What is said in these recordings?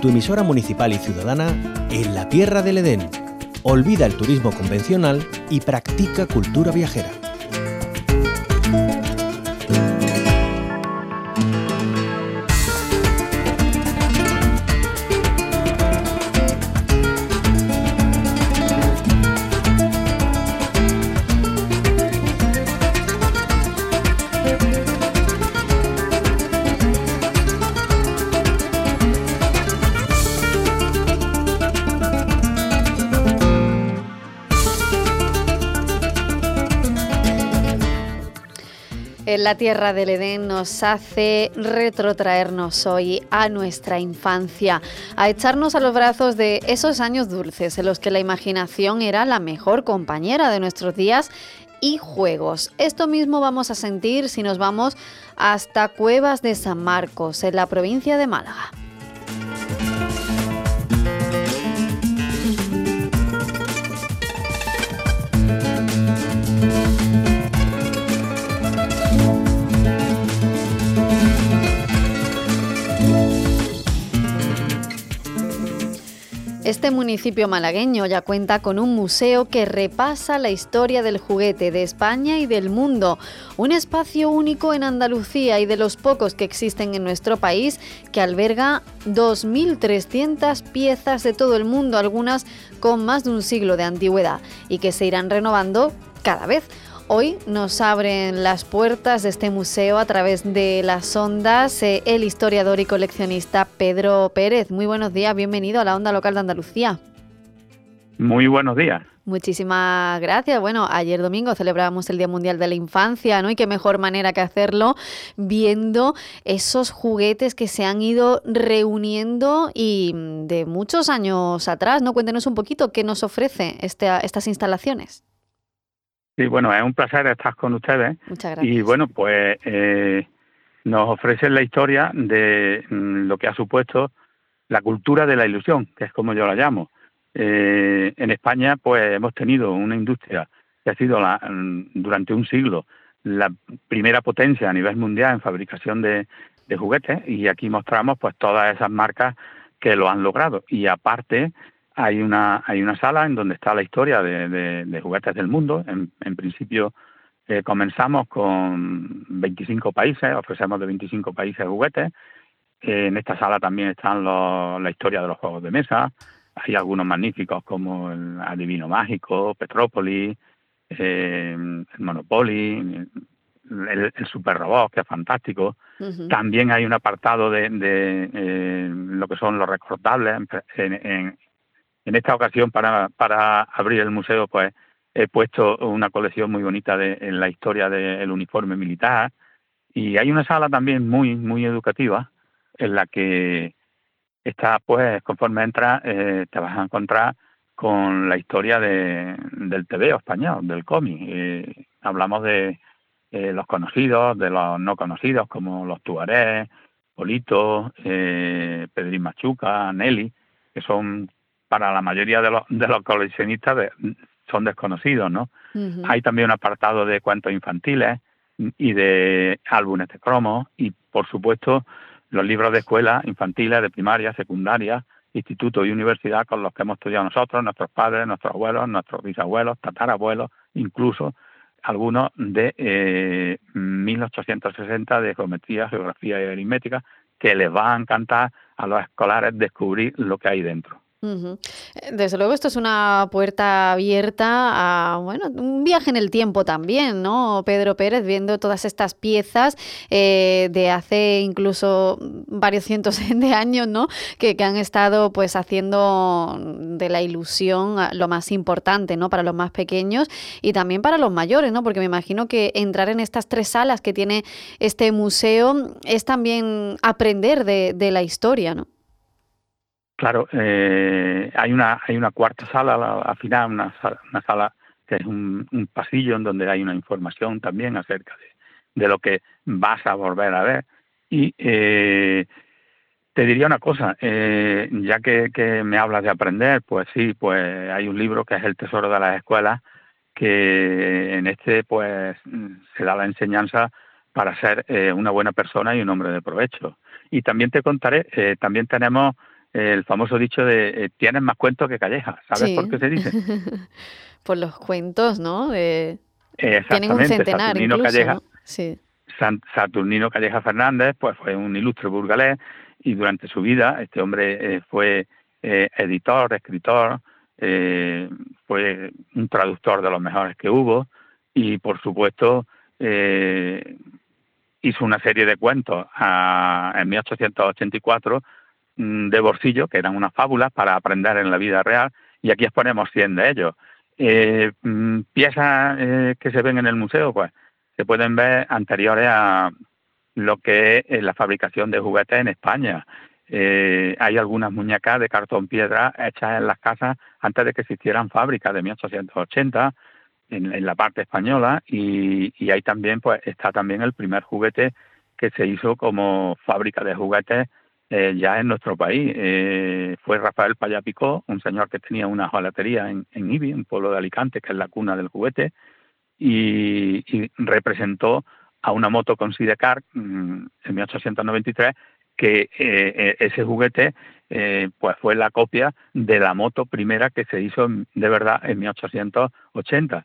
tu emisora municipal y ciudadana en la Tierra del Edén. Olvida el turismo convencional y practica cultura viajera. La tierra del Edén nos hace retrotraernos hoy a nuestra infancia, a echarnos a los brazos de esos años dulces en los que la imaginación era la mejor compañera de nuestros días y juegos. Esto mismo vamos a sentir si nos vamos hasta Cuevas de San Marcos, en la provincia de Málaga. Este municipio malagueño ya cuenta con un museo que repasa la historia del juguete de España y del mundo, un espacio único en Andalucía y de los pocos que existen en nuestro país que alberga 2.300 piezas de todo el mundo, algunas con más de un siglo de antigüedad y que se irán renovando cada vez. Hoy nos abren las puertas de este museo a través de las ondas eh, el historiador y coleccionista Pedro Pérez. Muy buenos días, bienvenido a la Onda Local de Andalucía. Muy buenos días. Muchísimas gracias. Bueno, ayer domingo celebrábamos el Día Mundial de la Infancia, ¿no? Y qué mejor manera que hacerlo viendo esos juguetes que se han ido reuniendo y de muchos años atrás, ¿no? Cuéntenos un poquito qué nos ofrece este, estas instalaciones. Sí, bueno, es un placer estar con ustedes. Muchas gracias. Y bueno, pues eh, nos ofrecen la historia de mm, lo que ha supuesto la cultura de la ilusión, que es como yo la llamo. Eh, en España, pues hemos tenido una industria que ha sido la, mm, durante un siglo la primera potencia a nivel mundial en fabricación de, de juguetes y aquí mostramos pues todas esas marcas que lo han logrado y aparte hay una, hay una sala en donde está la historia de, juguetes del mundo. En, principio eh, comenzamos con 25 países, ofrecemos de 25 países juguetes. Eh, en esta sala también están la historia de los juegos de mesa. Hay algunos magníficos como el Adivino Mágico, Petrópolis, eh, el Monopoly, el, Super Robot, que es fantástico. También hay un apartado de, lo que son los recortables en, en esta ocasión, para, para abrir el museo, pues he puesto una colección muy bonita de, en la historia del uniforme militar y hay una sala también muy, muy educativa en la que está, pues, conforme entras, eh, te vas a encontrar con la historia de, del TV español, del cómic. Eh, hablamos de eh, los conocidos, de los no conocidos, como los Tuareg, Polito, eh, Pedrín Machuca, Nelly, que son para la mayoría de los, de los coleccionistas son desconocidos, ¿no? Hay también un apartado de cuentos infantiles y de álbumes de cromos y, por supuesto, los libros de escuela infantiles, de primaria, secundaria, instituto y universidad con los que hemos estudiado nosotros, nuestros padres, nuestros abuelos, nuestros bisabuelos, tatarabuelos, incluso algunos de eh, 1860 de geometría, geografía y aritmética, que les va a encantar a los escolares descubrir lo que hay dentro. Desde luego esto es una puerta abierta a bueno un viaje en el tiempo también, ¿no? Pedro Pérez viendo todas estas piezas eh, de hace incluso varios cientos de años, ¿no? Que, han estado pues haciendo de la ilusión lo más importante, ¿no? Para los más pequeños y también para los mayores, ¿no? Porque me imagino que entrar en estas tres salas que tiene este museo es también aprender de, de la historia, ¿no? Claro, eh, hay una hay una cuarta sala al final, una sala, una sala que es un, pasillo en donde hay una información también acerca de, lo que vas a volver a ver. Y eh, te diría una cosa, eh, ya que, me hablas de aprender, pues sí, pues hay un libro que es El Tesoro de las Escuelas, que en este pues se da la enseñanza para ser una buena persona y un hombre de provecho. Y también te contaré, también tenemos el famoso dicho de eh, tienes más cuentos que callejas. ¿Sabes por qué se dice? por los cuentos, ¿no? De... Tienen un centenar incluso, Sí. Saturnino Calleja Fernández, pues fue un ilustre burgalés y durante su vida este hombre eh, fue eh, editor, escritor, eh, fue un traductor de los mejores que hubo y por supuesto hizo una serie de cuentos en 1884 mm, de bolsillo, que eran unas fábulas para aprender en la vida real, y aquí exponemos 100 de ellos. Mm, piezas que se ven en el museo, pues se pueden ver anteriores a lo que es eh, la fabricación de juguetes en España. Eh, hay algunas muñecas de cartón piedra hechas en las casas antes de que existieran fábricas de 1880 en, en la parte española y, y ahí también pues está también el primer juguete que se hizo como fábrica de juguetes eh, ya en nuestro país. fue Rafael Payapicó, un señor que tenía una jalatería en, Ibi, un pueblo de Alicante, que es la cuna del juguete, y, representó a una moto con Sidecar mm, en 1893 que eh, eh, ese juguete eh, pues fue la copia de la moto primera que se hizo de verdad en 1880.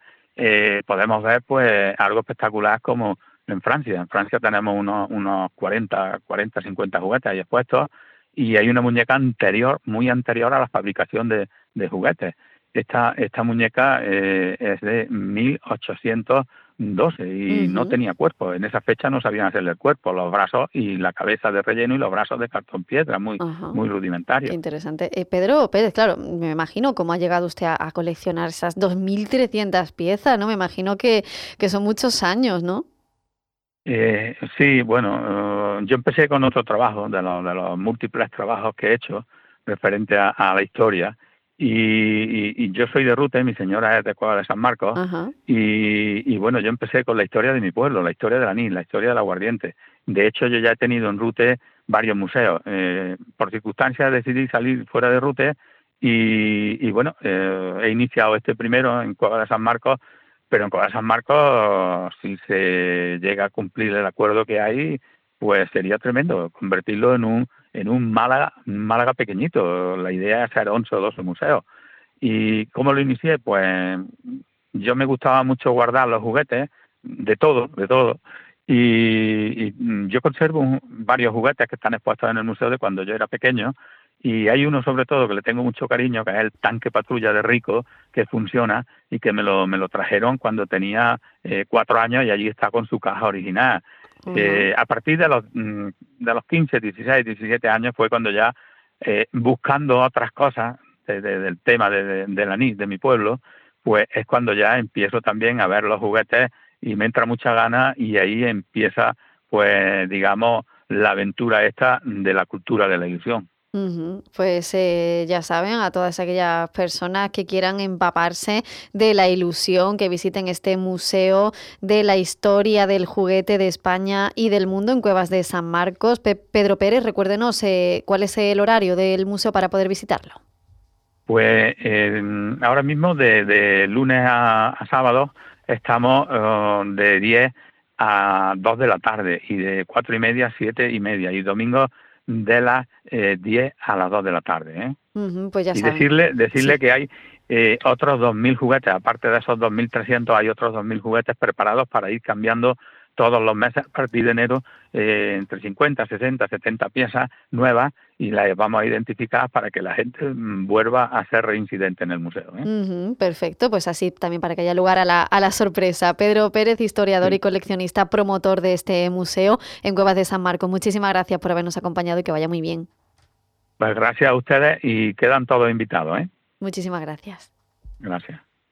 podemos ver pues algo espectacular como en Francia. En Francia tenemos unos, unos 40, 40, 50 juguetes ahí expuestos y hay una muñeca anterior, muy anterior a la fabricación de juguetes. Esta, esta muñeca eh, es de 1812 y no tenía cuerpo. En esa fecha no sabían hacerle el cuerpo, los brazos y la cabeza de relleno y los brazos de cartón piedra, muy, muy rudimentario. interesante. Eh, Pedro Pérez, claro, me imagino cómo ha llegado usted a, coleccionar esas 2.300 piezas, ¿no? Me imagino que, que son muchos años, ¿no? Eh, sí, bueno, yo empecé con otro trabajo, de los, de los múltiples trabajos que he hecho referente a la historia y, yo soy de Rute, mi señora es de Cueva de San Marcos, y, bueno, yo empecé con la historia de mi pueblo, la historia de la NIS, la historia del aguardiente. De hecho, yo ya he tenido en Rute varios museos. Eh, por circunstancias decidí salir fuera de Rute y, bueno, eh, he iniciado este primero en Cueva de San Marcos, pero en Cueva San Marcos, si se llega a cumplir el acuerdo que hay, pues sería tremendo convertirlo en un en un Málaga, Málaga pequeñito. La idea es hacer 11 o 12 museos. ¿Y cómo lo inicié? Pues yo me gustaba mucho guardar los juguetes, de todo, de todo. Y, yo conservo varios juguetes que están expuestos en el museo de cuando yo era pequeño. Y hay uno sobre todo que le tengo mucho cariño, que es el tanque patrulla de Rico, que funciona y que me lo, me lo trajeron cuando tenía eh, cuatro años y allí está con su caja original. Eh, a partir de los, mm, de los 15, 16, 17 años fue cuando ya, eh, buscando otras cosas del tema de, de, la NIS, de mi pueblo, pues es cuando ya empiezo también a ver los juguetes y me entra mucha gana y ahí empieza, pues digamos, la aventura esta de la cultura de la ilusión. Pues eh, ya saben, a todas aquellas personas que quieran empaparse de la ilusión, que visiten este museo de la historia del juguete de España y del mundo en Cuevas de San Marcos. Pedro Pérez, recuérdenos eh, cuál es el horario del museo para poder visitarlo. Pues em, ahora mismo de, lunes a, sábado estamos eh, de 10 a 2 de la tarde y de 4 y media a 7 y media y domingo de las eh, 10 a las 2 de la tarde. ¿eh? pues ya y decirle, decirle que hay eh, otros 2.000 juguetes, aparte de esos 2.300 hay otros 2.000 juguetes preparados para ir cambiando todos los meses a partir de enero eh, entre 50, 60, 70 piezas nuevas y las vamos a identificar para que la gente mm, vuelva a ser reincidente en el museo. ¿eh? perfecto, pues así también para que haya lugar a la, a la sorpresa. Pedro Pérez, historiador y coleccionista, promotor de este museo en Cuevas de San Marcos. Muchísimas gracias por habernos acompañado y que vaya muy bien. Pues gracias a ustedes y quedan todos invitados. ¿eh? Muchísimas gracias. Gracias.